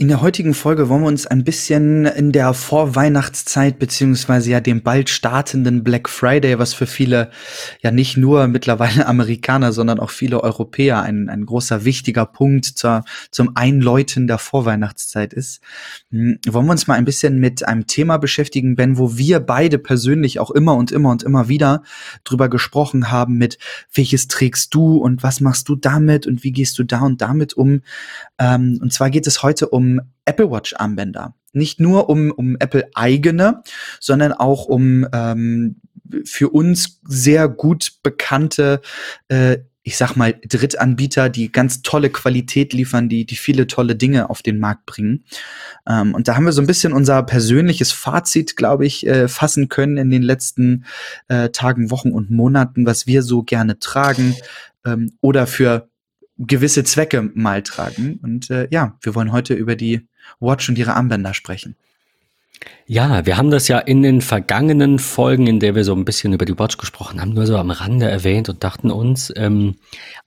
In der heutigen Folge wollen wir uns ein bisschen in der Vorweihnachtszeit beziehungsweise ja dem bald startenden Black Friday, was für viele ja nicht nur mittlerweile Amerikaner, sondern auch viele Europäer ein, ein großer wichtiger Punkt zur, zum Einläuten der Vorweihnachtszeit ist, hm, wollen wir uns mal ein bisschen mit einem Thema beschäftigen, Ben, wo wir beide persönlich auch immer und immer und immer wieder drüber gesprochen haben mit welches trägst du und was machst du damit und wie gehst du da und damit um. Ähm, und zwar geht es heute um Apple Watch Armbänder. Nicht nur um, um Apple eigene, sondern auch um ähm, für uns sehr gut bekannte äh, ich sag mal, Drittanbieter, die ganz tolle Qualität liefern, die, die viele tolle Dinge auf den Markt bringen. Ähm, und da haben wir so ein bisschen unser persönliches Fazit, glaube ich, äh, fassen können in den letzten äh, Tagen, Wochen und Monaten, was wir so gerne tragen ähm, oder für gewisse Zwecke mal tragen. Und äh, ja, wir wollen heute über die Watch und ihre Armbänder sprechen. Ja, wir haben das ja in den vergangenen Folgen, in der wir so ein bisschen über die Watch gesprochen haben, nur so am Rande erwähnt und dachten uns, ähm,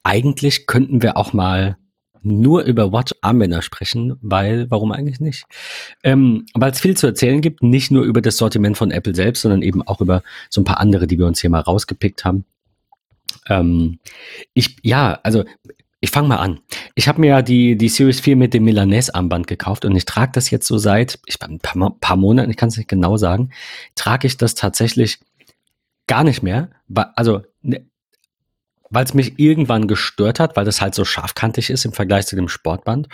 eigentlich könnten wir auch mal nur über Watch-Armbänder sprechen, weil, warum eigentlich nicht? Ähm, weil es viel zu erzählen gibt, nicht nur über das Sortiment von Apple selbst, sondern eben auch über so ein paar andere, die wir uns hier mal rausgepickt haben. Ähm, ich, ja, also ich fange mal an. Ich habe mir ja die, die Series 4 mit dem Milanese-Armband gekauft und ich trage das jetzt so seit ich, ein paar, paar Monaten, ich kann es nicht genau sagen, trage ich das tatsächlich gar nicht mehr. Also ne, weil es mich irgendwann gestört hat, weil das halt so scharfkantig ist im Vergleich zu dem Sportband.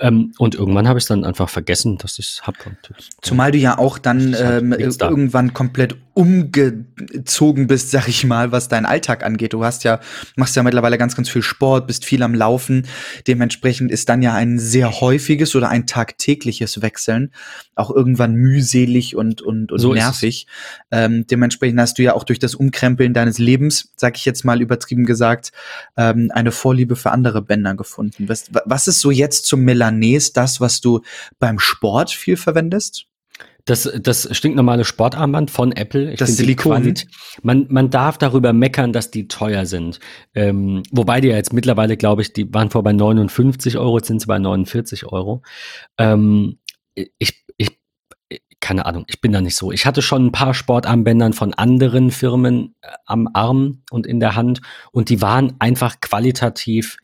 Ähm, und irgendwann habe ich es dann einfach vergessen, dass ich es habe. Zumal du ja auch dann ähm, irgendwann komplett umgezogen bist, sag ich mal, was deinen Alltag angeht. Du hast ja, machst ja mittlerweile ganz, ganz viel Sport, bist viel am Laufen. Dementsprechend ist dann ja ein sehr häufiges oder ein tagtägliches Wechseln auch irgendwann mühselig und, und, und so nervig. Ähm, dementsprechend hast du ja auch durch das Umkrempeln deines Lebens, sag ich jetzt mal übertrieben gesagt, ähm, eine Vorliebe für andere Bänder gefunden. Was, was ist so jetzt zum Milanese das, was du beim Sport viel verwendest? Das, das stinknormale Sportarmband von Apple. Ich das Silikon. Man, man darf darüber meckern, dass die teuer sind. Ähm, wobei die ja jetzt mittlerweile, glaube ich, die waren vor bei 59 Euro, jetzt sind sie bei 49 Euro. Ähm, ich, ich, keine Ahnung, ich bin da nicht so. Ich hatte schon ein paar Sportarmbändern von anderen Firmen äh, am Arm und in der Hand und die waren einfach qualitativ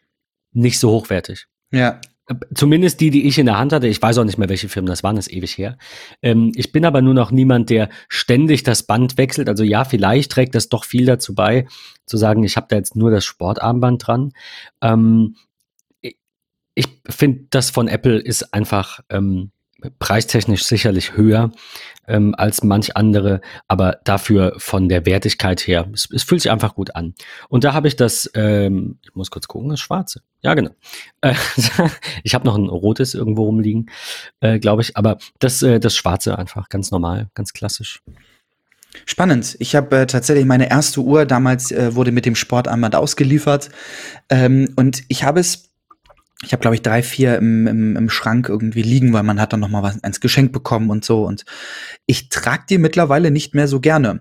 nicht so hochwertig. Ja. Zumindest die, die ich in der Hand hatte. Ich weiß auch nicht mehr, welche Firmen das waren, das ist ewig her. Ähm, ich bin aber nur noch niemand, der ständig das Band wechselt. Also ja, vielleicht trägt das doch viel dazu bei, zu sagen, ich habe da jetzt nur das Sportarmband dran. Ähm, ich finde, das von Apple ist einfach ähm, preistechnisch sicherlich höher ähm, als manch andere, aber dafür von der Wertigkeit her, es, es fühlt sich einfach gut an. Und da habe ich das, ähm, ich muss kurz gucken, das Schwarze. Ja, genau. Äh, ich habe noch ein rotes irgendwo rumliegen, äh, glaube ich, aber das, äh, das Schwarze einfach ganz normal, ganz klassisch. Spannend. Ich habe äh, tatsächlich meine erste Uhr damals äh, wurde mit dem Sportarmband ausgeliefert ähm, und ich habe es ich habe, glaube ich, drei, vier im, im, im Schrank irgendwie liegen, weil man hat dann noch mal was eins Geschenk bekommen und so. Und ich trage die mittlerweile nicht mehr so gerne.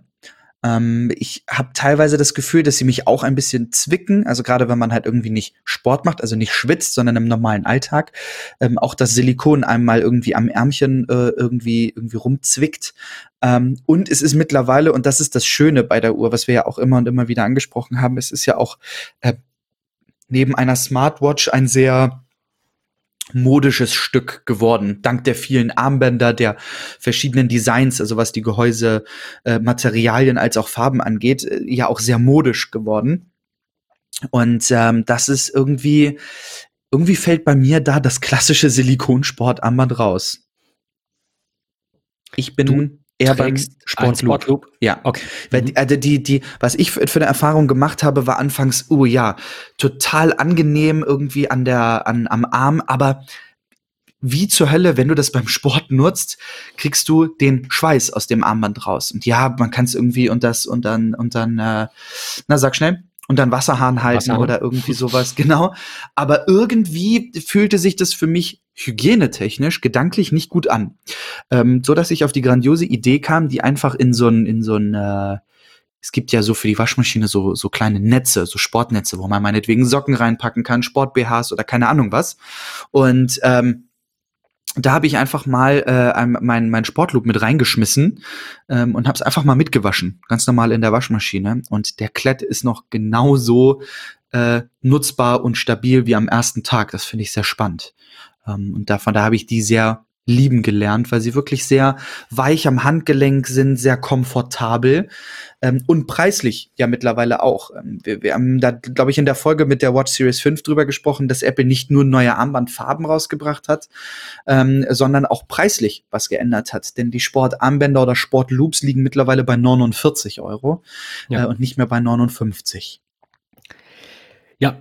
Ähm, ich habe teilweise das Gefühl, dass sie mich auch ein bisschen zwicken. Also gerade wenn man halt irgendwie nicht Sport macht, also nicht schwitzt, sondern im normalen Alltag, ähm, auch das Silikon einmal irgendwie am Ärmchen äh, irgendwie irgendwie rumzwickt. Ähm, und es ist mittlerweile und das ist das Schöne bei der Uhr, was wir ja auch immer und immer wieder angesprochen haben. Es ist ja auch äh, neben einer Smartwatch ein sehr modisches Stück geworden, dank der vielen Armbänder, der verschiedenen Designs, also was die Gehäuse, äh, Materialien als auch Farben angeht, äh, ja auch sehr modisch geworden. Und ähm, das ist irgendwie, irgendwie fällt bei mir da das klassische Silikonsportarmband raus. Ich bin eher beim Sportloop. Sportloop. Ja, okay. Weil also die, die, was ich für, für eine Erfahrung gemacht habe, war anfangs, oh ja, total angenehm irgendwie an der, an, am Arm, aber wie zur Hölle, wenn du das beim Sport nutzt, kriegst du den Schweiß aus dem Armband raus. Und ja, man kann es irgendwie und das und dann und dann, äh, na sag schnell und dann Wasserhahn halten Wasserhahn. oder irgendwie sowas, genau. Aber irgendwie fühlte sich das für mich hygienetechnisch gedanklich nicht gut an. Ähm, so dass ich auf die grandiose Idee kam, die einfach in so ein, in so ein, äh, es gibt ja so für die Waschmaschine so, so kleine Netze, so Sportnetze, wo man meinetwegen Socken reinpacken kann, Sport-BHs oder keine Ahnung was. Und ähm, da habe ich einfach mal äh, mein, mein Sportloop mit reingeschmissen ähm, und habe es einfach mal mitgewaschen, ganz normal in der Waschmaschine. Und der Klett ist noch genauso äh, nutzbar und stabil wie am ersten Tag. Das finde ich sehr spannend. Ähm, und davon, da habe ich die sehr lieben gelernt, weil sie wirklich sehr weich am Handgelenk sind, sehr komfortabel ähm, und preislich ja mittlerweile auch. Ähm, wir, wir haben da, glaube ich, in der Folge mit der Watch Series 5 drüber gesprochen, dass Apple nicht nur neue Armbandfarben rausgebracht hat, ähm, sondern auch preislich was geändert hat. Denn die Sportarmbänder oder Sportloops liegen mittlerweile bei 49 Euro ja. äh, und nicht mehr bei 59. Ja,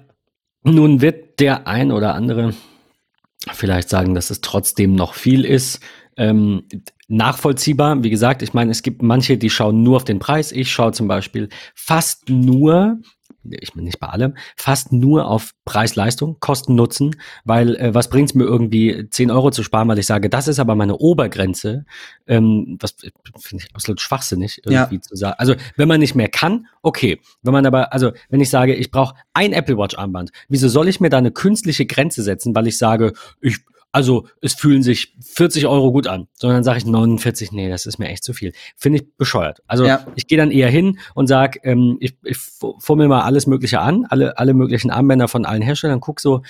nun wird der ein oder andere vielleicht sagen, dass es trotzdem noch viel ist. Ähm, nachvollziehbar, wie gesagt, ich meine, es gibt manche, die schauen nur auf den Preis. Ich schaue zum Beispiel fast nur ich meine nicht bei allem, fast nur auf Preis-Leistung, Kosten-Nutzen, weil äh, was bringt es mir irgendwie 10 Euro zu sparen, weil ich sage, das ist aber meine Obergrenze, ähm, was finde ich absolut schwachsinnig irgendwie ja. zu sagen. Also wenn man nicht mehr kann, okay. Wenn man aber, also wenn ich sage, ich brauche ein Apple Watch Armband, wieso soll ich mir da eine künstliche Grenze setzen, weil ich sage, ich also es fühlen sich 40 Euro gut an, sondern sage ich 49, nee, das ist mir echt zu viel. Finde ich bescheuert. Also ja. ich gehe dann eher hin und sage, ähm, ich, ich fummel mal alles Mögliche an, alle, alle möglichen Armbänder von allen Herstellern, guck so,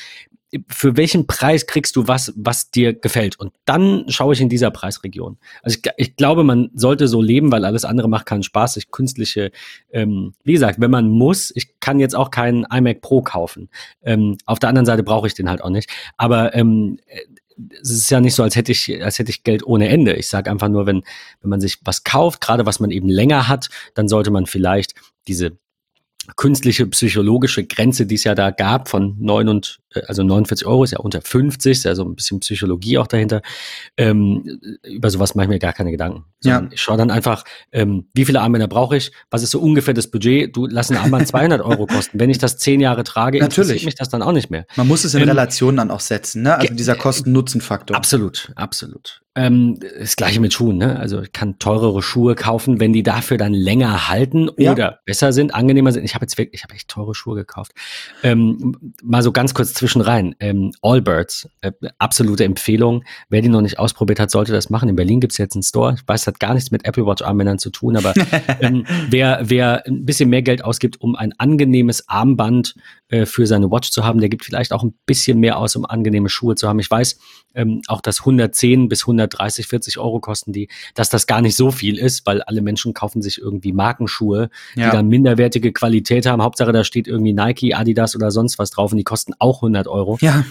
für welchen Preis kriegst du was, was dir gefällt? Und dann schaue ich in dieser Preisregion. Also ich, ich glaube, man sollte so leben, weil alles andere macht keinen Spaß. Ich künstliche, ähm, wie gesagt, wenn man muss, ich kann jetzt auch keinen iMac Pro kaufen. Ähm, auf der anderen Seite brauche ich den halt auch nicht. Aber ähm, es ist ja nicht so, als hätte ich, als hätte ich Geld ohne Ende. Ich sage einfach nur, wenn, wenn man sich was kauft, gerade was man eben länger hat, dann sollte man vielleicht diese künstliche psychologische Grenze, die es ja da gab von 9 und äh, also 49 Euro ist ja unter 50, ist ja so ein bisschen Psychologie auch dahinter. Ähm, über sowas mache ich mir gar keine Gedanken. Ja. Ich schaue dann einfach, ähm, wie viele Armbänder brauche ich, was ist so ungefähr das Budget? Du lass ein Armband 200 Euro kosten. Wenn ich das zehn Jahre trage, Natürlich. interessiert mich das dann auch nicht mehr. Man muss es in ähm, Relation dann auch setzen, ne? Also dieser Kosten-Nutzen-Faktor. Absolut, absolut. Ähm, das gleiche mit Schuhen, ne? Also ich kann teurere Schuhe kaufen, wenn die dafür dann länger halten ja. oder besser sind, angenehmer sind. Ich habe jetzt wirklich, ich habe echt teure Schuhe gekauft. Ähm, mal so ganz kurz zwischen rein. Ähm, Allbirds, äh, absolute Empfehlung. Wer die noch nicht ausprobiert hat, sollte das machen. In Berlin gibt es jetzt einen Store. Ich weiß, das hat gar nichts mit Apple Watch Armbändern zu tun, aber ähm, wer, wer ein bisschen mehr Geld ausgibt, um ein angenehmes Armband äh, für seine Watch zu haben, der gibt vielleicht auch ein bisschen mehr aus, um angenehme Schuhe zu haben. Ich weiß ähm, auch, dass 110 bis 100 130, 40 Euro kosten die, dass das gar nicht so viel ist, weil alle Menschen kaufen sich irgendwie Markenschuhe, ja. die dann minderwertige Qualität haben. Hauptsache, da steht irgendwie Nike, Adidas oder sonst was drauf und die kosten auch 100 Euro. Ja.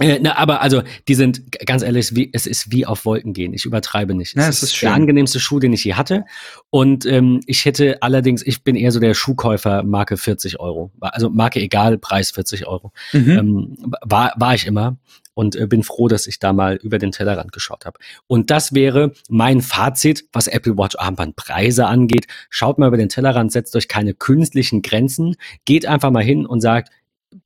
Äh, na, aber also, die sind ganz ehrlich, wie, es ist wie auf Wolken gehen. Ich übertreibe nicht. Ja, es ist, ist der angenehmste Schuh, den ich je hatte. Und ähm, ich hätte allerdings, ich bin eher so der Schuhkäufer, Marke 40 Euro. Also Marke egal, Preis 40 Euro. Mhm. Ähm, war, war ich immer und äh, bin froh, dass ich da mal über den Tellerrand geschaut habe. Und das wäre mein Fazit, was Apple Watch Armbandpreise angeht. Schaut mal über den Tellerrand, setzt euch keine künstlichen Grenzen, geht einfach mal hin und sagt,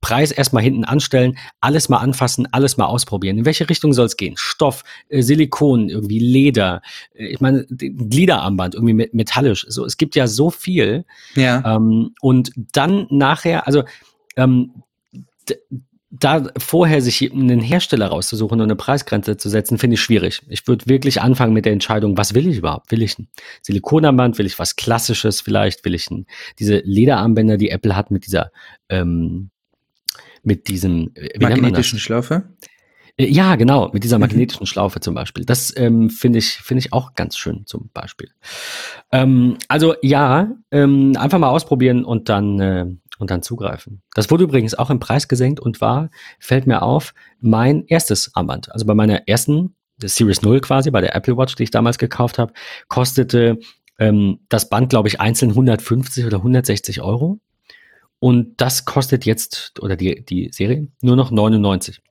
Preis erstmal hinten anstellen, alles mal anfassen, alles mal ausprobieren. In welche Richtung soll es gehen? Stoff, äh, Silikon, irgendwie Leder, äh, ich meine, Gliederarmband, irgendwie metallisch. So, es gibt ja so viel. Ja. Ähm, und dann nachher, also ähm, da vorher sich einen Hersteller rauszusuchen und eine Preisgrenze zu setzen, finde ich schwierig. Ich würde wirklich anfangen mit der Entscheidung, was will ich überhaupt? Will ich ein Silikonarmband? Will ich was Klassisches vielleicht? Will ich ein, diese Lederarmbänder, die Apple hat mit dieser, ähm, mit diesem magnetischen Schlaufe? Äh, ja, genau, mit dieser mhm. magnetischen mhm. Schlaufe zum Beispiel. Das ähm, finde ich, finde ich auch ganz schön zum Beispiel. Ähm, also ja, ähm, einfach mal ausprobieren und dann äh, und dann zugreifen. Das wurde übrigens auch im Preis gesenkt und war, fällt mir auf, mein erstes Armband. Also bei meiner ersten Series 0 quasi, bei der Apple Watch, die ich damals gekauft habe, kostete ähm, das Band, glaube ich, einzeln 150 oder 160 Euro. Und das kostet jetzt, oder die, die Serie, nur noch 99.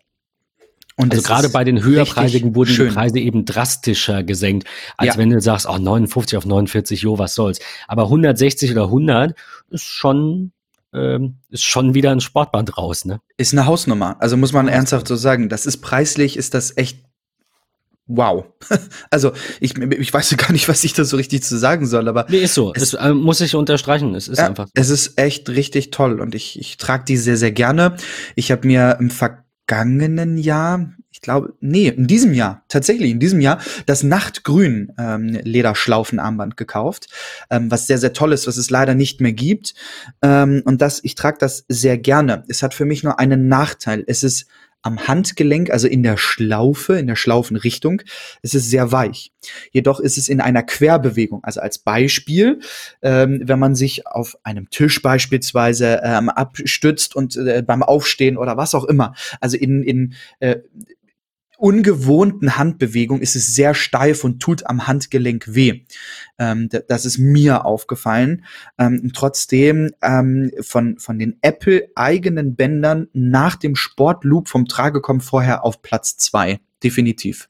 Und also gerade bei den höherpreisigen wurden schön. die Preise eben drastischer gesenkt, als ja. wenn du sagst, oh, 59 auf 49, jo, was soll's. Aber 160 oder 100 ist schon ähm, ist schon wieder ein Sportband raus, ne? Ist eine Hausnummer. Also muss man ernsthaft so sagen. Das ist preislich, ist das echt wow. also ich, ich weiß gar nicht, was ich da so richtig zu sagen soll, aber. Nee, ist so. Es, es äh, muss ich unterstreichen. Es ist ja, einfach. Es ist echt richtig toll und ich, ich trage die sehr, sehr gerne. Ich habe mir im Ver vergangenen Jahr, ich glaube, nee, in diesem Jahr, tatsächlich in diesem Jahr, das Nachtgrün ähm, Lederschlaufenarmband gekauft, ähm, was sehr, sehr toll ist, was es leider nicht mehr gibt. Ähm, und das, ich trage das sehr gerne. Es hat für mich nur einen Nachteil. Es ist am Handgelenk, also in der Schlaufe, in der Schlaufenrichtung, ist es sehr weich. Jedoch ist es in einer Querbewegung. Also als Beispiel, ähm, wenn man sich auf einem Tisch beispielsweise ähm, abstützt und äh, beim Aufstehen oder was auch immer, also in, in äh, ungewohnten Handbewegung ist es sehr steif und tut am Handgelenk weh. Ähm, das ist mir aufgefallen. Ähm, trotzdem ähm, von, von den Apple eigenen Bändern nach dem Sportloop vom Tragekommt vorher auf Platz zwei Definitiv.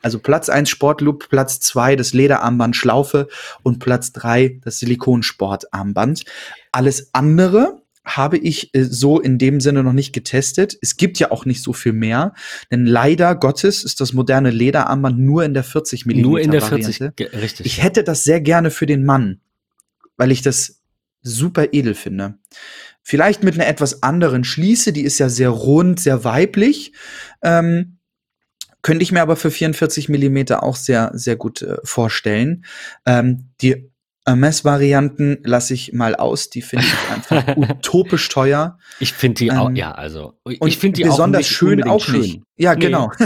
Also Platz eins Sportloop, Platz zwei das Lederarmband Schlaufe und Platz drei das Silikonsportarmband. Alles andere habe ich äh, so in dem Sinne noch nicht getestet. Es gibt ja auch nicht so viel mehr, denn leider Gottes ist das moderne Lederarmband nur in der 40 mm Nur in der Variante. 40, richtig. Ich hätte das sehr gerne für den Mann, weil ich das super edel finde. Vielleicht mit einer etwas anderen Schließe, die ist ja sehr rund, sehr weiblich. Ähm, könnte ich mir aber für 44 Millimeter auch sehr, sehr gut äh, vorstellen. Ähm, die Hermes-Varianten lasse ich mal aus, die finde ich einfach utopisch teuer. Ich finde die ähm, auch, ja, also ich finde die besonders auch schön auch nicht. Schön. Ja, nee. genau.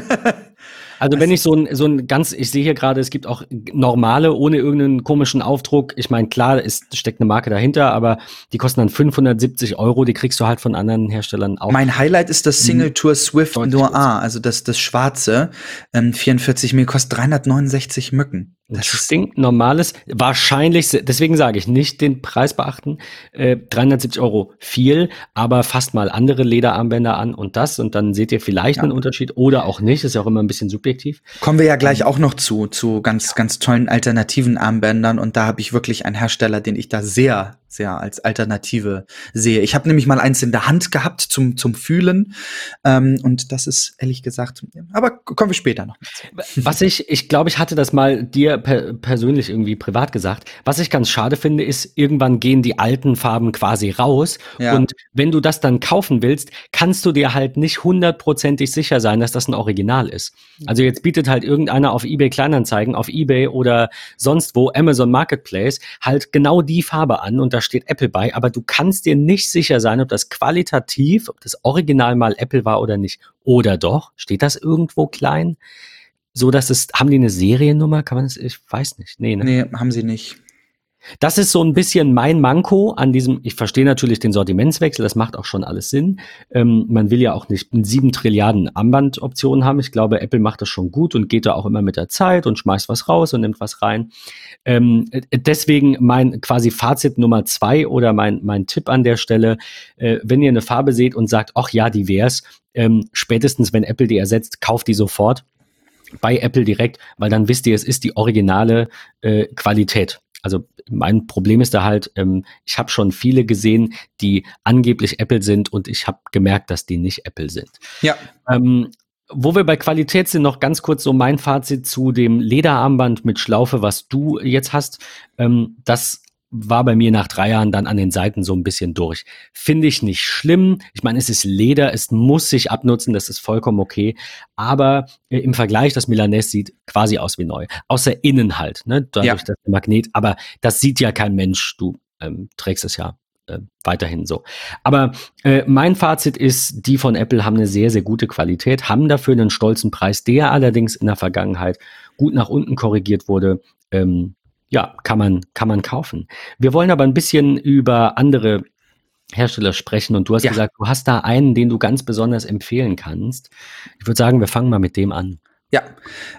Also wenn ich so ein, so ein ganz, ich sehe hier gerade, es gibt auch normale, ohne irgendeinen komischen Aufdruck. Ich meine, klar, es steckt eine Marke dahinter, aber die kosten dann 570 Euro, die kriegst du halt von anderen Herstellern auch. Mein Highlight ist das Single Tour Swift Noir, also das, das schwarze, ähm, 44 mir kostet 369 Mücken. Das stinkt normales, wahrscheinlich, deswegen sage ich, nicht den Preis beachten. Äh, 370 Euro viel, aber fast mal andere Lederarmbänder an und das und dann seht ihr vielleicht ja. einen Unterschied oder auch nicht, ist ja auch immer ein bisschen subjektiv. Kommen wir ja gleich ähm, auch noch zu, zu ganz, ganz tollen alternativen Armbändern und da habe ich wirklich einen Hersteller, den ich da sehr, sehr als Alternative sehe. Ich habe nämlich mal eins in der Hand gehabt zum, zum Fühlen. Ähm, und das ist ehrlich gesagt, aber kommen wir später noch. Was ich, ich glaube, ich hatte das mal dir per persönlich irgendwie privat gesagt. Was ich ganz schade finde, ist, irgendwann gehen die alten Farben quasi raus. Ja. Und wenn du das dann kaufen willst, kannst du dir halt nicht hundertprozentig sicher sein, dass das ein Original ist. Also jetzt bietet halt irgendeiner auf eBay Kleinanzeigen, auf eBay oder sonst wo, Amazon Marketplace, halt genau die Farbe an und da steht Apple bei, aber du kannst dir nicht sicher sein, ob das qualitativ, ob das Original mal Apple war oder nicht. Oder doch? Steht das irgendwo klein? So dass es, haben die eine Seriennummer? Kann man es, ich weiß nicht. Nee, ne? nee, haben sie nicht. Das ist so ein bisschen mein Manko an diesem, ich verstehe natürlich den Sortimentswechsel, das macht auch schon alles Sinn. Ähm, man will ja auch nicht sieben Trilliarden Armbandoptionen haben. Ich glaube, Apple macht das schon gut und geht da auch immer mit der Zeit und schmeißt was raus und nimmt was rein. Ähm, äh, deswegen mein quasi Fazit Nummer zwei oder mein, mein Tipp an der Stelle, äh, wenn ihr eine Farbe seht und sagt, ach ja, die wär's, ähm, spätestens wenn Apple die ersetzt, kauft die sofort bei Apple direkt, weil dann wisst ihr, es ist die originale äh, Qualität. Also mein Problem ist da halt, ähm, ich habe schon viele gesehen, die angeblich Apple sind und ich habe gemerkt, dass die nicht Apple sind. Ja. Ähm, wo wir bei Qualität sind, noch ganz kurz so mein Fazit zu dem Lederarmband mit Schlaufe, was du jetzt hast. Ähm, das war bei mir nach drei Jahren dann an den Seiten so ein bisschen durch. Finde ich nicht schlimm. Ich meine, es ist Leder, es muss sich abnutzen, das ist vollkommen okay. Aber äh, im Vergleich, das Milanese sieht quasi aus wie neu. Außer innen halt, ne? Dadurch, ja. dass der Magnet. Aber das sieht ja kein Mensch. Du ähm, trägst es ja äh, weiterhin so. Aber äh, mein Fazit ist, die von Apple haben eine sehr, sehr gute Qualität, haben dafür einen stolzen Preis, der allerdings in der Vergangenheit gut nach unten korrigiert wurde. Ähm, ja, kann man, kann man kaufen. Wir wollen aber ein bisschen über andere Hersteller sprechen und du hast ja. gesagt, du hast da einen, den du ganz besonders empfehlen kannst. Ich würde sagen, wir fangen mal mit dem an. Ja,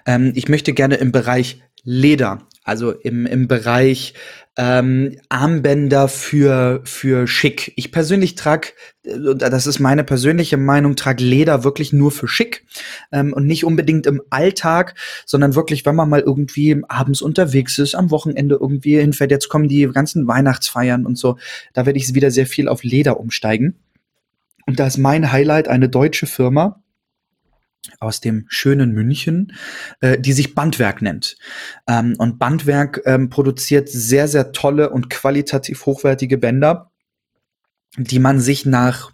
ähm, ich möchte gerne im Bereich Leder, also im, im Bereich ähm, Armbänder für, für schick. Ich persönlich trage, äh, das ist meine persönliche Meinung, trage Leder wirklich nur für schick ähm, und nicht unbedingt im Alltag, sondern wirklich, wenn man mal irgendwie abends unterwegs ist, am Wochenende irgendwie hinfährt. Jetzt kommen die ganzen Weihnachtsfeiern und so. Da werde ich wieder sehr viel auf Leder umsteigen. Und da ist mein Highlight eine deutsche Firma, aus dem schönen München, äh, die sich Bandwerk nennt. Ähm, und Bandwerk ähm, produziert sehr, sehr tolle und qualitativ hochwertige Bänder, die man sich nach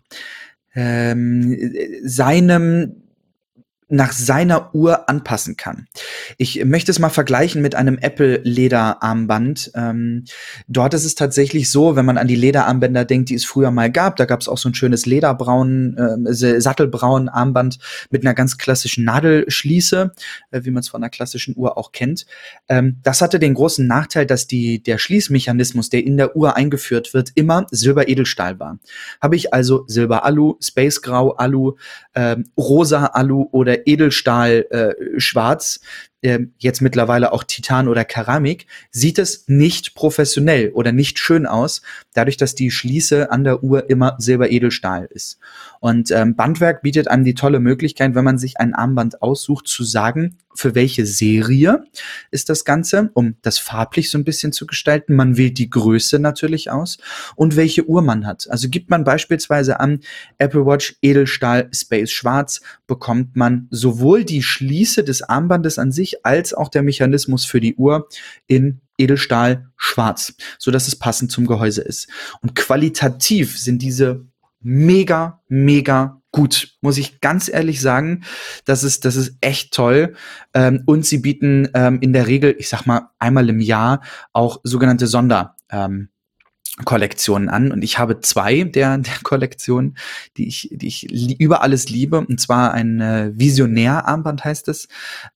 ähm, seinem nach seiner Uhr anpassen kann. Ich möchte es mal vergleichen mit einem Apple-Lederarmband. Ähm, dort ist es tatsächlich so, wenn man an die Lederarmbänder denkt, die es früher mal gab, da gab es auch so ein schönes lederbraun, äh, sattelbraun Armband mit einer ganz klassischen Nadelschließe, äh, wie man es von einer klassischen Uhr auch kennt. Ähm, das hatte den großen Nachteil, dass die, der Schließmechanismus, der in der Uhr eingeführt wird, immer Silber-Edelstahl war. Habe ich also Silber-Alu, Space-Grau-Alu, ähm, Rosa-Alu oder Edelstahl äh, schwarz, äh, jetzt mittlerweile auch Titan oder Keramik, sieht es nicht professionell oder nicht schön aus, dadurch, dass die Schließe an der Uhr immer Silber-Edelstahl ist. Und ähm, Bandwerk bietet einem die tolle Möglichkeit, wenn man sich ein Armband aussucht, zu sagen, für welche Serie ist das Ganze, um das farblich so ein bisschen zu gestalten. Man wählt die Größe natürlich aus und welche Uhr man hat. Also gibt man beispielsweise an Apple Watch Edelstahl Space Schwarz, bekommt man sowohl die Schließe des Armbandes an sich als auch der Mechanismus für die Uhr in Edelstahl schwarz, so dass es passend zum Gehäuse ist. Und qualitativ sind diese mega, mega gut, muss ich ganz ehrlich sagen. Das ist, das ist echt toll. Ähm, und sie bieten ähm, in der Regel, ich sag mal, einmal im Jahr auch sogenannte Sonder. Ähm, Kollektionen an und ich habe zwei der, der Kollektionen, die ich, die ich über alles liebe und zwar ein äh, Visionär-Armband heißt es,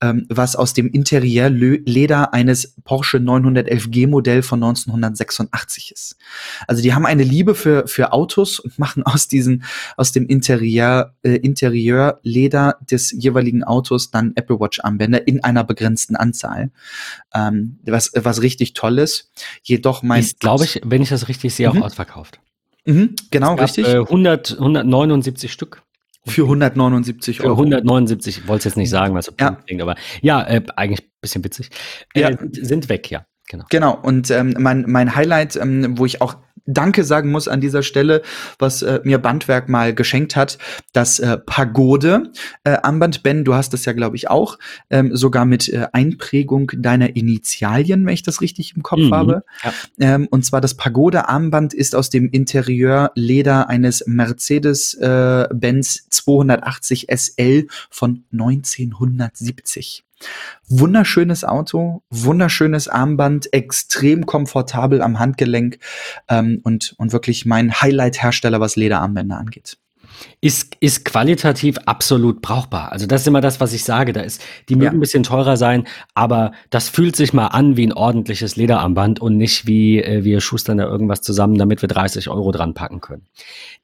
ähm, was aus dem Interieur-Leder eines Porsche 911G Modell von 1986 ist. Also die haben eine Liebe für, für Autos und machen aus diesen, aus dem Interieur, äh, Interieur-Leder des jeweiligen Autos dann Apple Watch Armbänder in einer begrenzten Anzahl, ähm, was, was richtig toll ist. Jedoch mein, glaube ich, wenn ich das richtig sehe, Mhm. auch ausverkauft. Mhm, genau, gab, richtig. Äh, 100, 179 Stück. für 179 Für Euro. 179, ich wollte es jetzt nicht sagen, was so Ja. klingt, aber ja, äh, eigentlich ein bisschen witzig. Äh, Ja. sind weg, ja. Genau. Genau, und ähm, mein, mein Highlight, ähm, wo ich auch Danke sagen muss an dieser Stelle, was äh, mir Bandwerk mal geschenkt hat, das äh, Pagode äh, Armband. Ben, du hast das ja, glaube ich, auch, ähm, sogar mit äh, Einprägung deiner Initialien, wenn ich das richtig im Kopf Mhm, habe. ja. Ähm, und zwar das Pagode Armband ist aus dem Interieurleder eines Mercedes-Benz 280 SL von 1970. Wunderschönes Auto, wunderschönes Armband, extrem komfortabel am Handgelenk ähm, und, und wirklich mein Highlight-Hersteller, was Lederarmbänder angeht. Ist, ist qualitativ absolut brauchbar. Also das ist immer das, was ich sage. Da ist, die mögen Ja. ein bisschen teurer sein, aber das fühlt sich mal an wie ein ordentliches Lederarmband und nicht wie äh, wir schustern da irgendwas zusammen, damit wir 30 Euro dran packen können.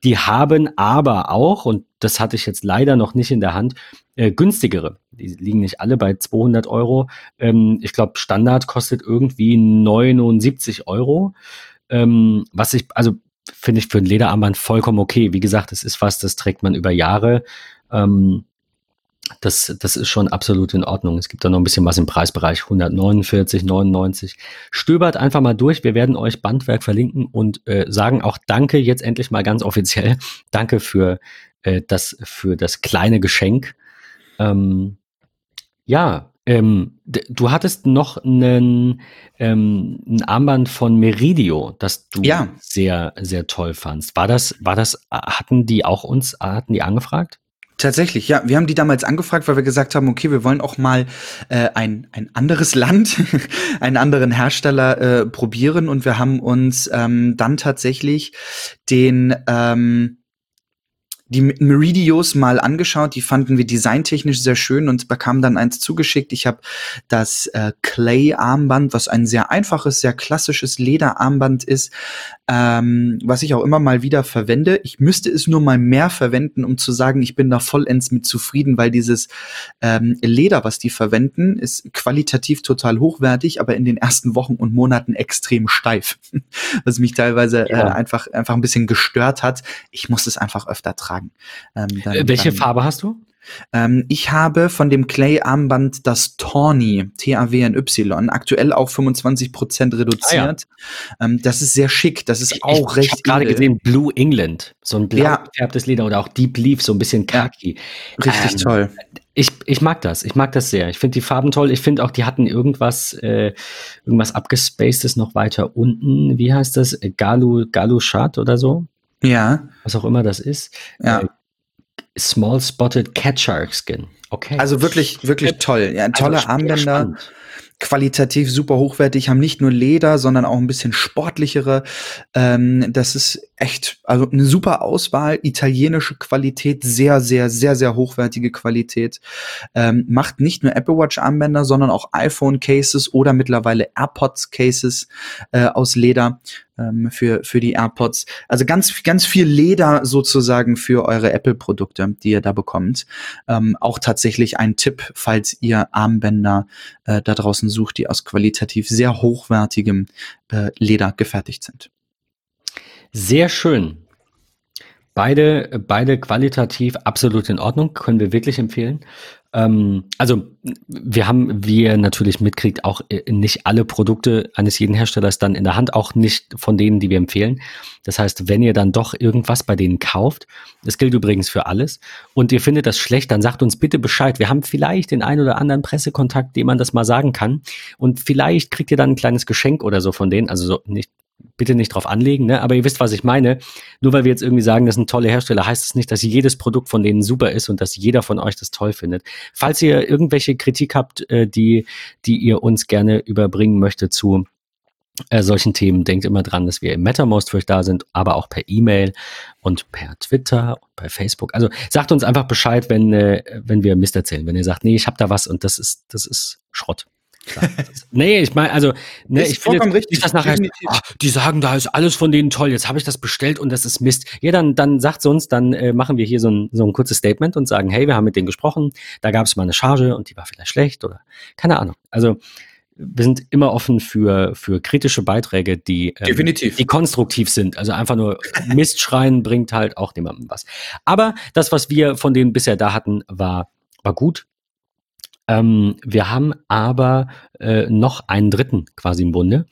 Die haben aber auch, und das hatte ich jetzt leider noch nicht in der Hand, äh, günstigere. Die liegen nicht alle bei 200 Euro. Ähm, ich glaube, Standard kostet irgendwie 79 Euro. Ähm, was ich, also finde ich für ein Lederarmband vollkommen okay. Wie gesagt, es ist was, das trägt man über Jahre. Ähm, das, das ist schon absolut in Ordnung. Es gibt da noch ein bisschen was im Preisbereich 149, 99. Stöbert einfach mal durch. Wir werden euch Bandwerk verlinken und äh, sagen auch Danke jetzt endlich mal ganz offiziell. Danke für äh, das für das kleine Geschenk. Ähm, ja, ähm, du hattest noch einen, ähm, ein Armband von Meridio, das du Ja. sehr, sehr toll fandst. War das, war das, hatten die auch uns, hatten die angefragt? Tatsächlich, ja. Wir haben die damals angefragt, weil wir gesagt haben, okay, wir wollen auch mal äh, ein, ein anderes Land, einen anderen Hersteller äh, probieren. Und wir haben uns ähm, dann tatsächlich den ähm, die Meridios mal angeschaut, die fanden wir designtechnisch sehr schön und bekamen dann eins zugeschickt. Ich habe das äh, Clay-Armband, was ein sehr einfaches, sehr klassisches Lederarmband ist, ähm, was ich auch immer mal wieder verwende. Ich müsste es nur mal mehr verwenden, um zu sagen, ich bin da vollends mit zufrieden, weil dieses ähm, Leder, was die verwenden, ist qualitativ total hochwertig, aber in den ersten Wochen und Monaten extrem steif, was mich teilweise Ja. äh, einfach einfach ein bisschen gestört hat. Ich muss es einfach öfter tragen. Ähm, dann- Äh, welche dann- Farbe hast du? ähm, ich habe von dem Clay-Armband das Tawny, T-A-W-N-Y, aktuell auch 25% reduziert. ähm, das ist sehr schick, das ist auch ich, recht Ich habe gerade gesehen, Blue England, so ein blau Ja. gefärbtes Leder oder auch Deep Leaf, so ein bisschen Ja. khaki. Richtig Ähm, toll. Ich, ich mag das, ich mag das sehr. Ich finde die Farben toll. Ich finde auch, die hatten irgendwas, äh, irgendwas abgespacedes noch weiter unten. Wie heißt das? Galu, Galu Shad oder so? Ja, Was auch immer das ist. Ja. Äh, Small Spotted Cat Shark Skin. Okay. Also wirklich, wirklich toll. Ja, tolle also Armbänder. Spannend qualitativ super hochwertig, haben nicht nur Leder, sondern auch ein bisschen sportlichere. Ähm, das ist echt, also eine super Auswahl, italienische Qualität, sehr, sehr, sehr, sehr hochwertige Qualität. Ähm, macht nicht nur Apple Watch Armbänder, sondern auch iPhone Cases oder mittlerweile AirPods Cases äh, aus Leder ähm, für, für die AirPods. Also ganz, ganz viel Leder sozusagen für eure Apple-Produkte, die ihr da bekommt. Ähm, auch tatsächlich ein Tipp, falls ihr Armbänder äh, da draußen sucht, die aus qualitativ sehr hochwertigem äh, Leder gefertigt sind. Sehr schön. Beide, beide qualitativ absolut in Ordnung, können wir wirklich empfehlen. Ähm, also wir haben, wie ihr natürlich mitkriegt, auch äh, nicht alle Produkte eines jeden Herstellers dann in der Hand, auch nicht von denen, die wir empfehlen. Das heißt, wenn ihr dann doch irgendwas bei denen kauft, das gilt übrigens für alles, und ihr findet das schlecht, dann sagt uns bitte Bescheid. Wir haben vielleicht den einen oder anderen Pressekontakt, dem man das mal sagen kann. Und vielleicht kriegt ihr dann ein kleines Geschenk oder so von denen. Also so nicht bitte nicht drauf anlegen, ne? aber ihr wisst, was ich meine. Nur weil wir jetzt irgendwie sagen, das sind tolle Hersteller, heißt es das nicht, dass jedes Produkt von denen super ist und dass jeder von euch das toll findet. Falls ihr irgendwelche Kritik habt, äh, die, die ihr uns gerne überbringen möchtet zu äh, solchen Themen, denkt immer dran, dass wir im MetaMost für euch da sind, aber auch per E-Mail und per Twitter und bei Facebook. Also sagt uns einfach Bescheid, wenn, äh, wenn wir Mist erzählen. Wenn ihr sagt, nee, ich habe da was und das ist, das ist Schrott nee, ich meine, also, ne, ich jetzt, richtig. Das nachher, ach, die sagen, da ist alles von denen toll, jetzt habe ich das bestellt und das ist Mist. Ja, dann, dann sagt's uns, dann äh, machen wir hier so ein, so ein kurzes Statement und sagen, hey, wir haben mit denen gesprochen, da gab es mal eine Charge und die war vielleicht schlecht oder keine Ahnung. Also wir sind immer offen für, für kritische Beiträge, die, ähm, Definitiv. die konstruktiv sind. Also einfach nur Mist schreien bringt halt auch niemandem was. Aber das, was wir von denen bisher da hatten, war, war gut. Ähm, wir haben aber äh, noch einen dritten quasi im Bunde.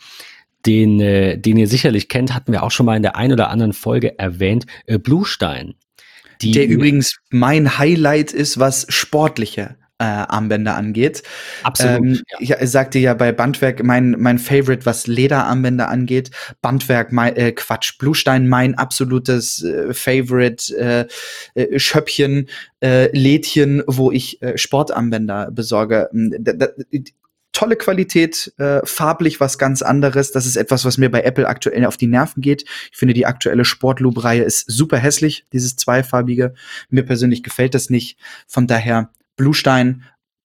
Den, äh, den ihr sicherlich kennt, hatten wir auch schon mal in der ein oder anderen Folge erwähnt, äh, Bluestein. der übrigens mein Highlight ist, was sportliche äh, Armbänder angeht. Absolut. Ähm, ja. Ich sagte ja bei Bandwerk mein, mein Favorite, was Lederarmbänder angeht. Bandwerk, mein, äh, Quatsch, Bluestein, mein absolutes äh, Favorite äh, äh, Schöppchen, äh, Lädchen, wo ich äh, Sportarmbänder besorge. Hm, da, da, tolle Qualität, äh, farblich was ganz anderes. Das ist etwas, was mir bei Apple aktuell auf die Nerven geht. Ich finde, die aktuelle Sportloop-Reihe ist super hässlich, dieses zweifarbige. Mir persönlich gefällt das nicht. Von daher Bluestein,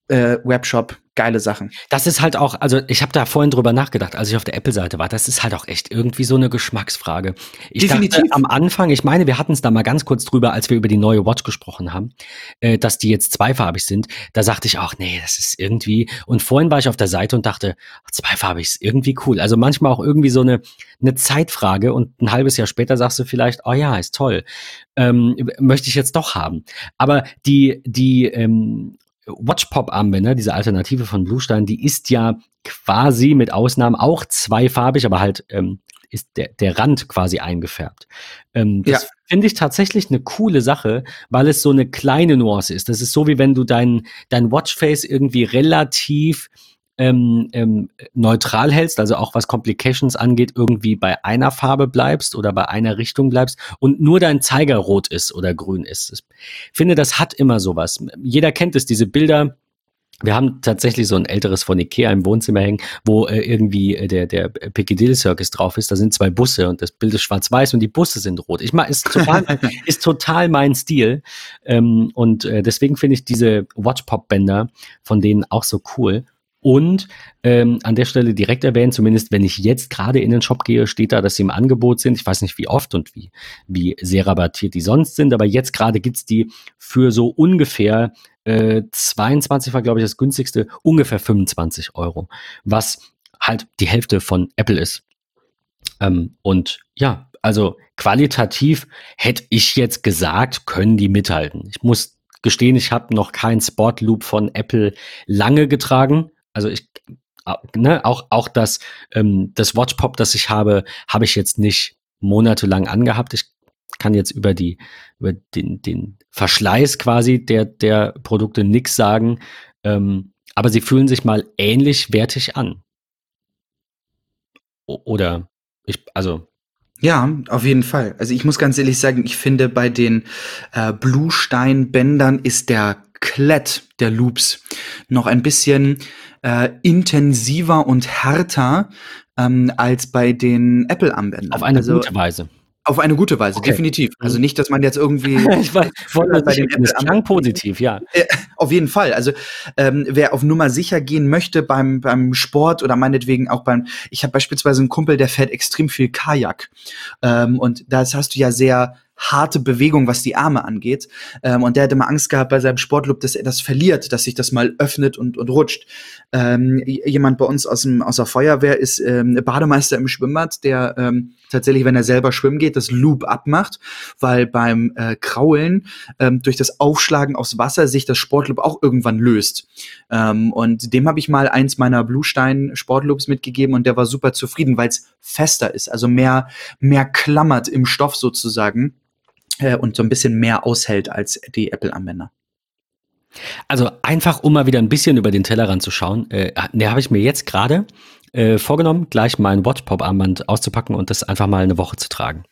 äh, Webshop, geile Sachen. Das ist halt auch, also ich habe da vorhin drüber nachgedacht, als ich auf der Apple-Seite war. Das ist halt auch echt irgendwie so eine Geschmacksfrage. Ich Definitiv. dachte am Anfang, ich meine, wir hatten es da mal ganz kurz drüber, als wir über die neue Watch gesprochen haben, äh, dass die jetzt zweifarbig sind. Da sagte ich auch, nee, das ist irgendwie. Und vorhin war ich auf der Seite und dachte, zweifarbig ist irgendwie cool. Also manchmal auch irgendwie so eine, eine Zeitfrage und ein halbes Jahr später sagst du vielleicht, oh ja, ist toll. Ähm, möchte ich jetzt doch haben. Aber die, die ähm, Watchpop-Armbänder, diese Alternative von Bluestein, die ist ja quasi mit Ausnahmen auch zweifarbig, aber halt ähm, ist der, der Rand quasi eingefärbt. Ähm, das ja. finde ich tatsächlich eine coole Sache, weil es so eine kleine Nuance ist. Das ist so, wie wenn du dein, dein Watchface irgendwie relativ ähm, ähm, neutral hältst, also auch was Complications angeht, irgendwie bei einer Farbe bleibst oder bei einer Richtung bleibst und nur dein Zeiger rot ist oder grün ist. Ich finde, das hat immer sowas. Jeder kennt es, diese Bilder, wir haben tatsächlich so ein älteres von Ikea im Wohnzimmer hängen, wo äh, irgendwie äh, der, der Piccadilly Circus drauf ist. Da sind zwei Busse und das Bild ist schwarz-weiß und die Busse sind rot. Ich mag, ist total, ist total mein Stil. Ähm, und äh, deswegen finde ich diese Watchpop-Bänder von denen auch so cool. Und ähm, an der Stelle direkt erwähnt, zumindest wenn ich jetzt gerade in den Shop gehe, steht da, dass sie im Angebot sind. Ich weiß nicht, wie oft und wie, wie sehr rabattiert die sonst sind, aber jetzt gerade gibt's die für so ungefähr äh, 22 war, glaube ich, das günstigste, ungefähr 25 Euro, was halt die Hälfte von Apple ist. Ähm, und ja, also qualitativ hätte ich jetzt gesagt, können die mithalten. Ich muss gestehen, ich habe noch keinen Sportloop von Apple lange getragen. Also ich, ne, auch, auch das, ähm, das Watchpop, das ich habe, habe ich jetzt nicht monatelang angehabt. Ich kann jetzt über die, über den, den Verschleiß quasi der, der Produkte nichts sagen. Ähm, aber sie fühlen sich mal ähnlich wertig an. O oder ich, also Ja, auf jeden Fall. Also ich muss ganz ehrlich sagen, ich finde bei den äh, Bluestein-Bändern ist der Klett der Loops noch ein bisschen äh, intensiver und härter ähm, als bei den Apple-Armbändern. Auf eine also, gute Weise. Auf eine gute Weise, okay. definitiv. Also mhm. nicht, dass man jetzt irgendwie. ich weiß, wollte bei den das klang positiv, ja. Äh, auf jeden Fall. Also ähm, wer auf Nummer sicher gehen möchte beim beim Sport oder meinetwegen auch beim. Ich habe beispielsweise einen Kumpel, der fährt extrem viel Kajak ähm, und das hast du ja sehr harte Bewegung, was die Arme angeht. Ähm, und der hat immer Angst gehabt bei seinem Sportlook, dass er das verliert, dass sich das mal öffnet und, und rutscht. Ähm, jemand bei uns aus, dem, aus der Feuerwehr ist ähm, Bademeister im Schwimmbad, der ähm, tatsächlich, wenn er selber schwimmen geht, das Loop abmacht, weil beim äh, Kraulen ähm, durch das Aufschlagen aufs Wasser sich das Sportloop auch irgendwann löst. Ähm, und dem habe ich mal eins meiner Bluestein Sportloops mitgegeben und der war super zufrieden, weil es fester ist, also mehr, mehr klammert im Stoff sozusagen äh, und so ein bisschen mehr aushält als die Apple-Anwender. Also einfach, um mal wieder ein bisschen über den Tellerrand zu schauen, äh, ne, habe ich mir jetzt gerade äh, vorgenommen, gleich mein Watchpop-Armband auszupacken und das einfach mal eine Woche zu tragen.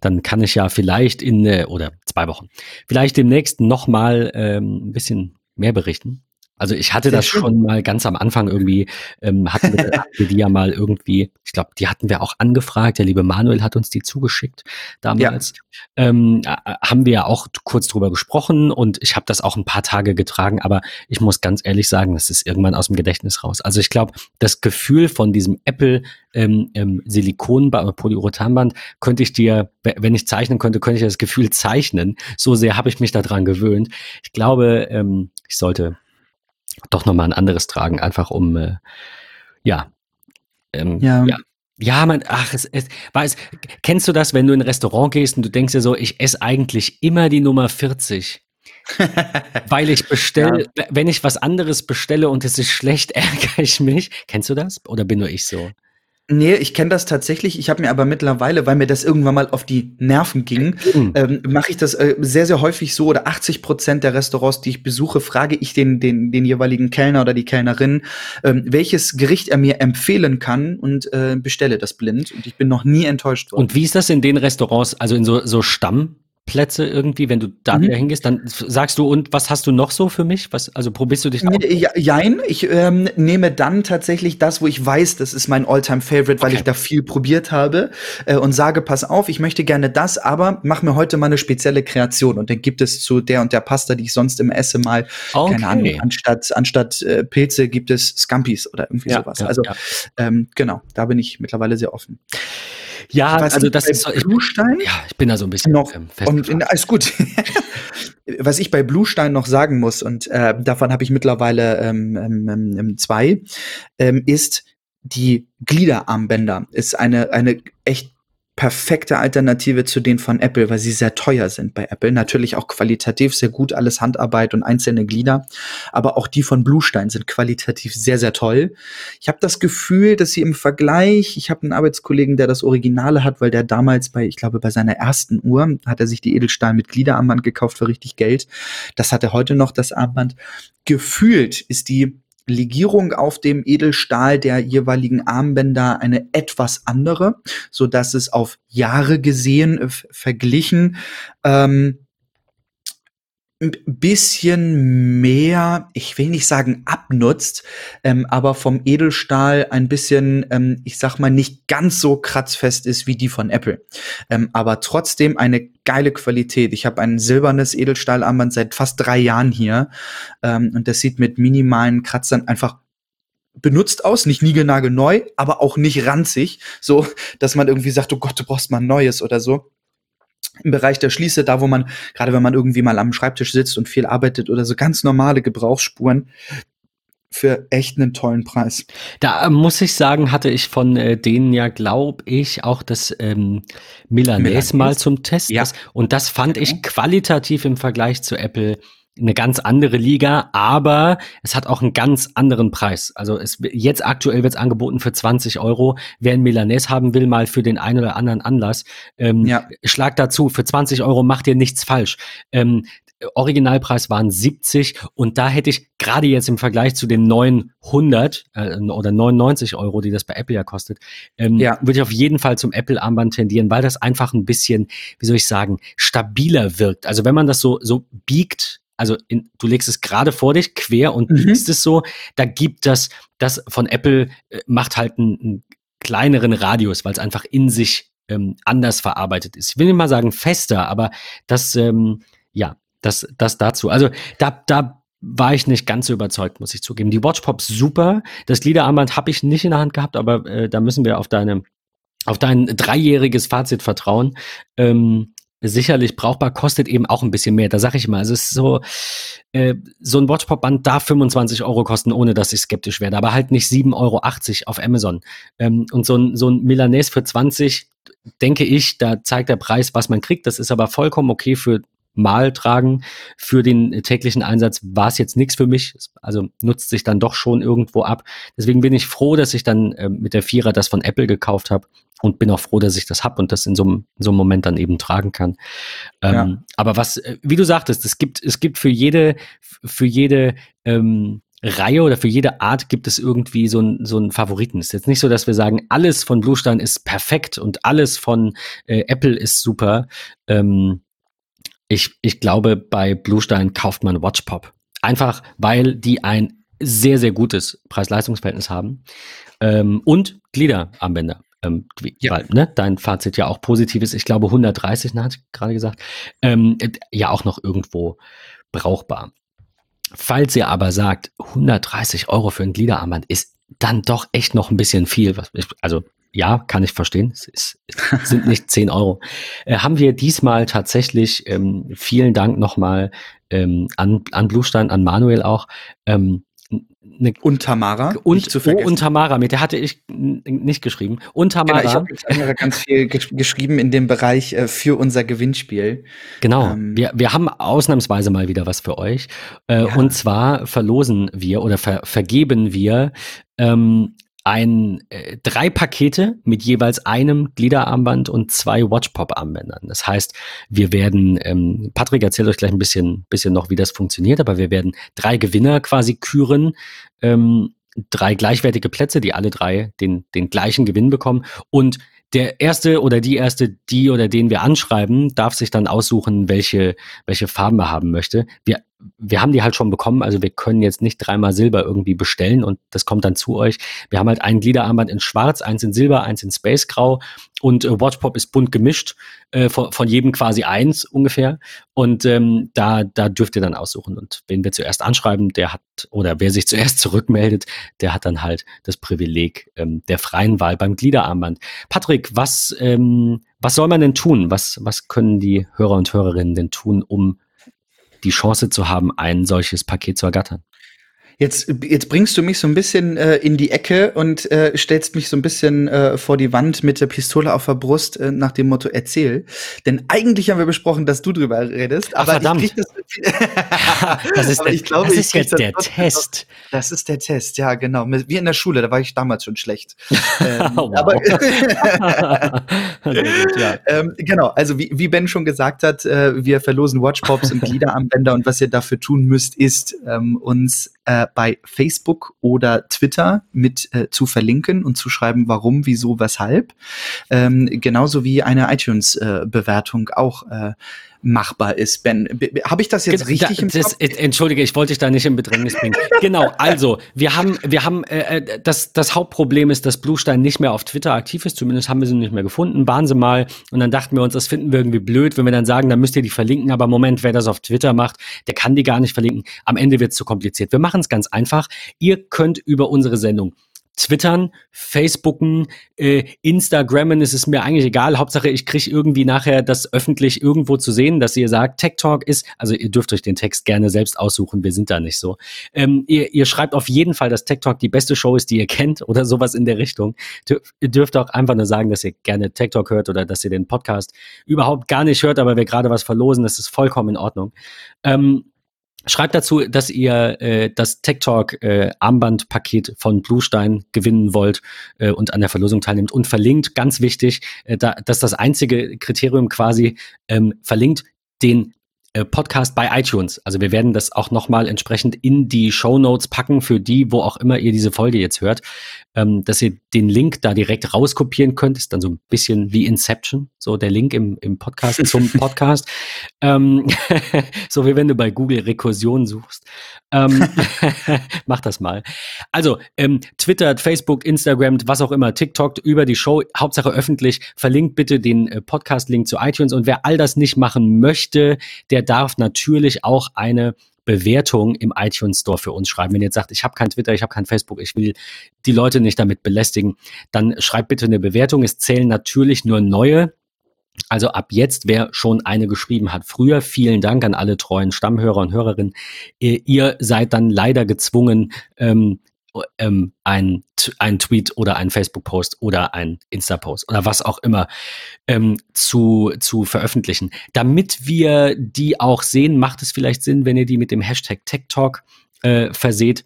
Dann kann ich ja vielleicht in, äh, oder zwei Wochen, vielleicht demnächst noch mal ähm, ein bisschen mehr berichten. Also ich hatte Sehr das schön. schon mal ganz am Anfang irgendwie, ähm, hatten wir, hatten wir die ja mal irgendwie, ich glaube, die hatten wir auch angefragt, der liebe Manuel hat uns die zugeschickt damals. Ja. Ähm, haben wir ja auch kurz drüber gesprochen und ich habe das auch ein paar Tage getragen, aber ich muss ganz ehrlich sagen, das ist irgendwann aus dem Gedächtnis raus. Also ich glaube, das Gefühl von diesem Apple ähm, ähm, Silikonband, Polyurethanband könnte ich dir, wenn ich zeichnen könnte, könnte ich das Gefühl zeichnen. So sehr habe ich mich daran gewöhnt. Ich glaube, ähm, ich sollte doch nochmal ein anderes tragen, einfach um, äh, ja, ähm, ja. ja. Ja, man, ach, es, es, weiß, kennst du das, wenn du in ein Restaurant gehst und du denkst dir so, ich esse eigentlich immer die Nummer 40? weil ich bestelle, ja. wenn ich was anderes bestelle und es ist schlecht, ärgere ich mich. Kennst du das? Oder bin nur ich so? Nee, ich kenne das tatsächlich. Ich habe mir aber mittlerweile, weil mir das irgendwann mal auf die Nerven ging, mhm. ähm, mache ich das äh, sehr, sehr häufig so. Oder 80 Prozent der Restaurants, die ich besuche, frage ich den, den, den jeweiligen Kellner oder die Kellnerin, ähm, welches Gericht er mir empfehlen kann und äh, bestelle das blind. Und ich bin noch nie enttäuscht worden. Und wie ist das in den Restaurants, also in so, so Stamm? Plätze irgendwie, wenn du da mhm. wieder hingehst, dann sagst du, und was hast du noch so für mich? Was, also probierst du dich ja, Jein, ich ähm, nehme dann tatsächlich das, wo ich weiß, das ist mein Alltime favorite weil okay. ich da viel probiert habe äh, und sage, pass auf, ich möchte gerne das, aber mach mir heute mal eine spezielle Kreation und dann gibt es zu der und der Pasta, die ich sonst immer esse, mal, okay. keine Ahnung, anstatt, anstatt äh, Pilze gibt es Scampis oder irgendwie ja, sowas. Ja, also ähm, genau, da bin ich mittlerweile sehr offen. Ja, also das ist Bluestein. Ja, ich bin da so ein bisschen noch und in, alles gut. Was ich bei Bluestein noch sagen muss und äh, davon habe ich mittlerweile ähm, ähm, ähm, zwei, ähm, ist die Gliederarmbänder. Ist eine eine echt perfekte Alternative zu denen von Apple, weil sie sehr teuer sind bei Apple. Natürlich auch qualitativ sehr gut, alles Handarbeit und einzelne Glieder. Aber auch die von Bluestein sind qualitativ sehr, sehr toll. Ich habe das Gefühl, dass sie im Vergleich, ich habe einen Arbeitskollegen, der das Originale hat, weil der damals bei, ich glaube, bei seiner ersten Uhr hat er sich die Edelstahl mit Gliederarmband gekauft für richtig Geld. Das hat er heute noch, das Armband. Gefühlt ist die Legierung auf dem Edelstahl der jeweiligen Armbänder eine etwas andere, so dass es auf Jahre gesehen verglichen. Ähm, ein bisschen mehr, ich will nicht sagen abnutzt, ähm, aber vom Edelstahl ein bisschen, ähm, ich sag mal, nicht ganz so kratzfest ist wie die von Apple. Ähm, aber trotzdem eine geile Qualität. Ich habe ein silbernes Edelstahlarmband seit fast drei Jahren hier ähm, und das sieht mit minimalen Kratzern einfach benutzt aus, nicht niegelnagelneu, aber auch nicht ranzig, so dass man irgendwie sagt, oh Gott, du brauchst mal ein neues oder so im Bereich der Schließe, da wo man, gerade wenn man irgendwie mal am Schreibtisch sitzt und viel arbeitet oder so ganz normale Gebrauchsspuren, für echt einen tollen Preis. Da äh, muss ich sagen, hatte ich von äh, denen ja, glaube ich, auch das ähm, Milanese, Milanese mal zum Test. Ja. Und das fand genau. ich qualitativ im Vergleich zu Apple eine ganz andere Liga, aber es hat auch einen ganz anderen Preis. Also es, jetzt aktuell wird es angeboten für 20 Euro. Wer ein Milanese haben will, mal für den einen oder anderen Anlass, ähm, ja. schlag dazu, für 20 Euro macht ihr nichts falsch. Ähm, Originalpreis waren 70 und da hätte ich gerade jetzt im Vergleich zu den 900 äh, oder 99 Euro, die das bei Apple ja kostet, ähm, ja. würde ich auf jeden Fall zum Apple-Armband tendieren, weil das einfach ein bisschen, wie soll ich sagen, stabiler wirkt. Also wenn man das so, so biegt, also in, du legst es gerade vor dich, quer und mhm. biegst es so, da gibt das, das von Apple äh, macht halt einen, einen kleineren Radius, weil es einfach in sich ähm, anders verarbeitet ist. Ich will nicht mal sagen fester, aber das, ähm, ja, das, das dazu. Also da, da war ich nicht ganz so überzeugt, muss ich zugeben. Die Watch Pops super. Das Gliederarmband habe ich nicht in der Hand gehabt, aber äh, da müssen wir auf deine, auf dein dreijähriges Fazit vertrauen. Ähm, sicherlich brauchbar, kostet eben auch ein bisschen mehr. Da sage ich mal, es ist so, äh, so ein Watchpop-Band darf 25 Euro kosten, ohne dass ich skeptisch werde, aber halt nicht 7,80 Euro auf Amazon. Ähm, und so ein, so ein Milanese für 20, denke ich, da zeigt der Preis, was man kriegt. Das ist aber vollkommen okay für Mal tragen. Für den täglichen Einsatz war es jetzt nichts für mich. Also nutzt sich dann doch schon irgendwo ab. Deswegen bin ich froh, dass ich dann äh, mit der Vierer das von Apple gekauft habe und bin auch froh, dass ich das hab und das in so, einem, so einem Moment dann eben tragen kann. Ähm, ja. Aber was, äh, wie du sagtest, es gibt, es gibt für jede, für jede ähm, Reihe oder für jede Art gibt es irgendwie so einen so einen Favoriten. Es ist jetzt nicht so, dass wir sagen, alles von Bluestein ist perfekt und alles von äh, Apple ist super. Ähm, ich, ich glaube, bei Bluestein kauft man Watchpop. Einfach, weil die ein sehr, sehr gutes Preis-Leistungs-Verhältnis haben. Ähm, und Gliederarmbänder. Ähm, ja. Weil, ne, dein Fazit ja auch positiv ist. Ich glaube, 130, ne, hatte ich gerade gesagt. Ähm, ja, auch noch irgendwo brauchbar. Falls ihr aber sagt, 130 Euro für ein Gliederarmband ist dann doch echt noch ein bisschen viel. Was, also ja, kann ich verstehen. Es, ist, es sind nicht 10 Euro. Äh, haben wir diesmal tatsächlich, ähm, vielen Dank nochmal ähm, an, an Bluestein, an Manuel auch, ähm, Ne, und Tamara. Und, zu oh, und Tamara, mit der hatte ich nicht geschrieben. Und Tamara. Genau, ich habe mit Tamara ganz viel gesch geschrieben in dem Bereich äh, für unser Gewinnspiel. Genau. Ähm, wir, wir haben ausnahmsweise mal wieder was für euch. Äh, ja. Und zwar verlosen wir oder ver vergeben wir ähm, ein äh, drei Pakete mit jeweils einem Gliederarmband und zwei Watchpop-Armbändern. Das heißt, wir werden, ähm, Patrick erzählt euch gleich ein bisschen, bisschen noch, wie das funktioniert, aber wir werden drei Gewinner quasi küren, ähm, drei gleichwertige Plätze, die alle drei den, den gleichen Gewinn bekommen und der erste oder die erste, die oder den wir anschreiben, darf sich dann aussuchen, welche, welche Farben er haben möchte. Wir wir haben die halt schon bekommen, also wir können jetzt nicht dreimal Silber irgendwie bestellen und das kommt dann zu euch. Wir haben halt ein Gliederarmband in Schwarz, eins in Silber, eins in Space Grau und äh, Watchpop ist bunt gemischt, äh, von, von jedem quasi eins ungefähr. Und ähm, da, da dürft ihr dann aussuchen. Und wen wir zuerst anschreiben, der hat, oder wer sich zuerst zurückmeldet, der hat dann halt das Privileg ähm, der freien Wahl beim Gliederarmband. Patrick, was, ähm, was soll man denn tun? Was, was können die Hörer und Hörerinnen denn tun, um die Chance zu haben, ein solches Paket zu ergattern. Jetzt, jetzt bringst du mich so ein bisschen äh, in die Ecke und äh, stellst mich so ein bisschen äh, vor die Wand mit der Pistole auf der Brust äh, nach dem Motto erzähl. Denn eigentlich haben wir besprochen, dass du drüber redest. Ach, aber verdammt. Ich das, das ist, der, ich glaube, das ist jetzt der Test. Das ist der Test, ja genau. Wie in der Schule, da war ich damals schon schlecht. ähm, aber ja. ähm, genau, also wie, wie Ben schon gesagt hat, äh, wir verlosen Watchpops und Gliederarmbänder und was ihr dafür tun müsst, ist ähm, uns äh, bei Facebook oder Twitter mit äh, zu verlinken und zu schreiben, warum, wieso, weshalb. Ähm, genauso wie eine iTunes-Bewertung äh, auch äh, machbar ist. Ben, habe ich das jetzt richtig da, im das, Kopf? Entschuldige, ich wollte dich da nicht in Bedrängnis bringen. genau, also wir haben, wir haben äh, äh, das, das Hauptproblem ist, dass Bluestein nicht mehr auf Twitter aktiv ist. Zumindest haben wir sie nicht mehr gefunden. Waren sie mal und dann dachten wir uns, das finden wir irgendwie blöd, wenn wir dann sagen, dann müsst ihr die verlinken. Aber Moment, wer das auf Twitter macht, der kann die gar nicht verlinken. Am Ende wird es zu kompliziert. Wir machen es ganz einfach. Ihr könnt über unsere Sendung Twittern, Facebooken, äh, Instagrammen, es ist mir eigentlich egal. Hauptsache, ich kriege irgendwie nachher das öffentlich irgendwo zu sehen, dass ihr sagt, Tech Talk ist, also ihr dürft euch den Text gerne selbst aussuchen, wir sind da nicht so. Ähm, ihr, ihr schreibt auf jeden Fall, dass Tech Talk die beste Show ist, die ihr kennt oder sowas in der Richtung. Ihr dürft auch einfach nur sagen, dass ihr gerne Tech Talk hört oder dass ihr den Podcast überhaupt gar nicht hört, aber wir gerade was verlosen, das ist vollkommen in Ordnung. Ähm, Schreibt dazu, dass ihr äh, das Tech Talk äh, Armbandpaket von Bluestein gewinnen wollt äh, und an der Verlosung teilnimmt. Und verlinkt, ganz wichtig, äh, da, dass das einzige Kriterium quasi ähm, verlinkt den Podcast bei iTunes. Also wir werden das auch nochmal entsprechend in die Show Notes packen für die, wo auch immer ihr diese Folge jetzt hört, ähm, dass ihr den Link da direkt rauskopieren könnt. Ist dann so ein bisschen wie Inception, so der Link im, im Podcast zum Podcast. ähm, so wie wenn du bei Google Rekursion suchst. Ähm, mach das mal. Also ähm, Twitter, Facebook, Instagram, was auch immer, TikTok über die Show, Hauptsache öffentlich. Verlinkt bitte den äh, Podcast-Link zu iTunes. Und wer all das nicht machen möchte, der darf natürlich auch eine Bewertung im iTunes Store für uns schreiben. Wenn ihr jetzt sagt, ich habe kein Twitter, ich habe kein Facebook, ich will die Leute nicht damit belästigen, dann schreibt bitte eine Bewertung. Es zählen natürlich nur neue. Also ab jetzt, wer schon eine geschrieben hat, früher, vielen Dank an alle treuen Stammhörer und Hörerinnen. Ihr seid dann leider gezwungen, ähm, ähm, ein, ein Tweet oder ein Facebook-Post oder ein Insta-Post oder was auch immer ähm, zu, zu veröffentlichen. Damit wir die auch sehen, macht es vielleicht Sinn, wenn ihr die mit dem Hashtag TechTalk äh, verseht.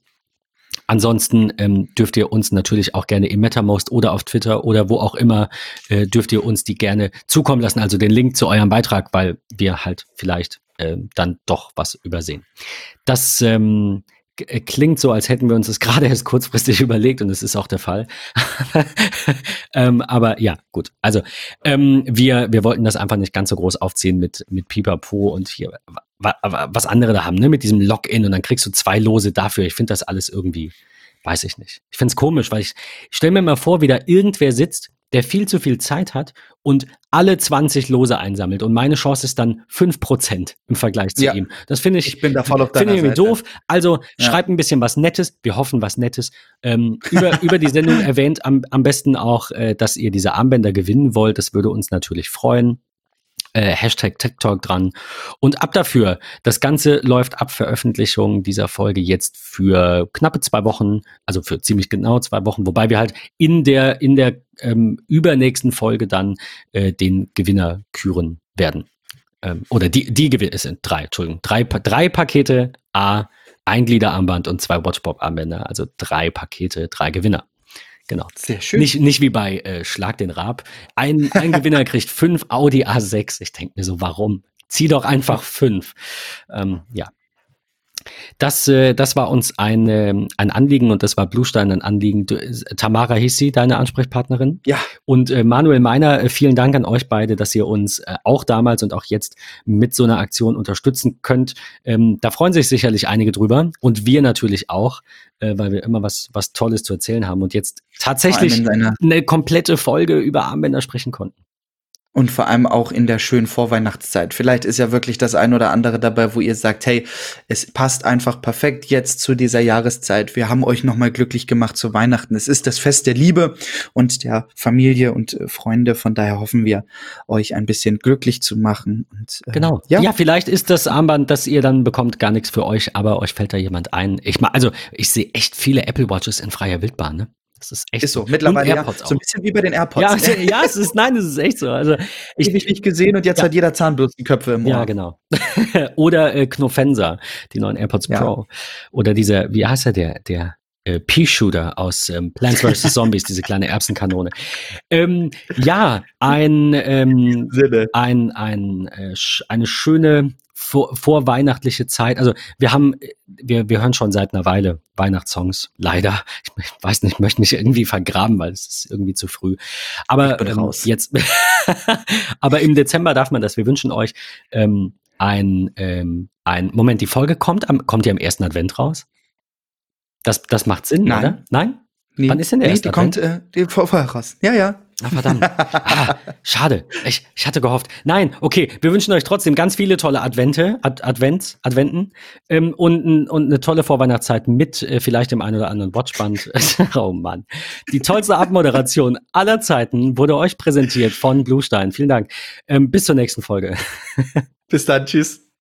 Ansonsten ähm, dürft ihr uns natürlich auch gerne im MetaMost oder auf Twitter oder wo auch immer äh, dürft ihr uns die gerne zukommen lassen. Also den Link zu eurem Beitrag, weil wir halt vielleicht äh, dann doch was übersehen. Das ähm, äh, klingt so, als hätten wir uns das gerade erst kurzfristig überlegt und es ist auch der Fall. ähm, aber ja, gut. Also ähm, wir, wir wollten das einfach nicht ganz so groß aufziehen mit, mit Pipapo und hier, was andere da haben, ne? mit diesem Login und dann kriegst du zwei Lose dafür. Ich finde das alles irgendwie, weiß ich nicht. Ich finde es komisch, weil ich, ich stelle mir mal vor, wie da irgendwer sitzt, der viel zu viel Zeit hat und alle 20 Lose einsammelt und meine Chance ist dann 5% im Vergleich zu ja. ihm. Das finde ich, ich bin da voll auf finde ich irgendwie doof. Also ja. schreibt ein bisschen was Nettes. Wir hoffen was Nettes. Ähm, über, über die Sendung erwähnt am, am besten auch, äh, dass ihr diese Armbänder gewinnen wollt. Das würde uns natürlich freuen äh, Hashtag TikTok dran. Und ab dafür. Das Ganze läuft ab Veröffentlichung dieser Folge jetzt für knappe zwei Wochen, also für ziemlich genau zwei Wochen, wobei wir halt in der, in der ähm, übernächsten Folge dann äh, den Gewinner küren werden. Ähm, oder die, die Gewinner, es sind drei, Entschuldigung, drei, drei Pakete, A, ein Gliederarmband und zwei Watchpop-Armbänder, also drei Pakete, drei Gewinner. Genau. Sehr schön. Nicht, nicht wie bei äh, Schlag den Rab. Ein, ein Gewinner kriegt fünf Audi A6. Ich denke mir so, warum? Zieh doch einfach fünf. Ähm, ja, das, äh, das war uns ein, äh, ein Anliegen und das war Bluestein ein Anliegen. Du, Tamara hieß sie, deine Ansprechpartnerin. Ja. Und äh, Manuel Meiner, äh, vielen Dank an euch beide, dass ihr uns äh, auch damals und auch jetzt mit so einer Aktion unterstützen könnt. Ähm, da freuen sich sicherlich einige drüber und wir natürlich auch, äh, weil wir immer was, was Tolles zu erzählen haben und jetzt tatsächlich eine komplette Folge über Armbänder sprechen konnten. Und vor allem auch in der schönen Vorweihnachtszeit. Vielleicht ist ja wirklich das ein oder andere dabei, wo ihr sagt, hey, es passt einfach perfekt jetzt zu dieser Jahreszeit. Wir haben euch nochmal glücklich gemacht zu Weihnachten. Es ist das Fest der Liebe und der Familie und äh, Freunde. Von daher hoffen wir, euch ein bisschen glücklich zu machen. Und, äh, genau. Ja. ja, vielleicht ist das Armband, das ihr dann bekommt, gar nichts für euch, aber euch fällt da jemand ein. Ich mal, also ich sehe echt viele Apple Watches in freier Wildbahn, ne? Das ist echt ist so. Mittlerweile ja, so ein bisschen wie bei den AirPods. Ja, ja, es ist, nein, es ist echt so. Also ich habe nicht gesehen und jetzt ja. hat jeder Zahnbürstenköpfe im Ohr. Ja, genau. Oder äh, Knofensa, die neuen AirPods ja. Pro. Oder dieser, wie heißt er der, der äh, Pea-Shooter aus ähm, Plants vs. Zombies, diese kleine Erbsenkanone. Ähm, ja, ein, ähm, ein, ein, äh, eine schöne vor, vorweihnachtliche Zeit. Also wir haben, wir, wir hören schon seit einer Weile Weihnachtssongs. Leider. Ich, ich weiß nicht, ich möchte mich irgendwie vergraben, weil es ist irgendwie zu früh. Aber ähm, jetzt, aber im Dezember darf man das. Wir wünschen euch ähm, ein, ähm, ein, Moment, die Folge kommt am, kommt die am ersten Advent raus? Das, das macht Sinn, Nein. oder? Nein? Nee, Wann ist denn der nee, erste die Advent? kommt äh, die vorher raus. Ja, ja. Ah, verdammt. Ah, schade. Ich, ich hatte gehofft. Nein, okay. Wir wünschen euch trotzdem ganz viele tolle Advente, Ad, Advents, Adventen ähm, und, und eine tolle Vorweihnachtszeit mit äh, vielleicht dem einen oder anderen Watchband. oh Mann. Die tollste Abmoderation aller Zeiten wurde euch präsentiert von Bluestein. Vielen Dank. Ähm, bis zur nächsten Folge. bis dann. Tschüss.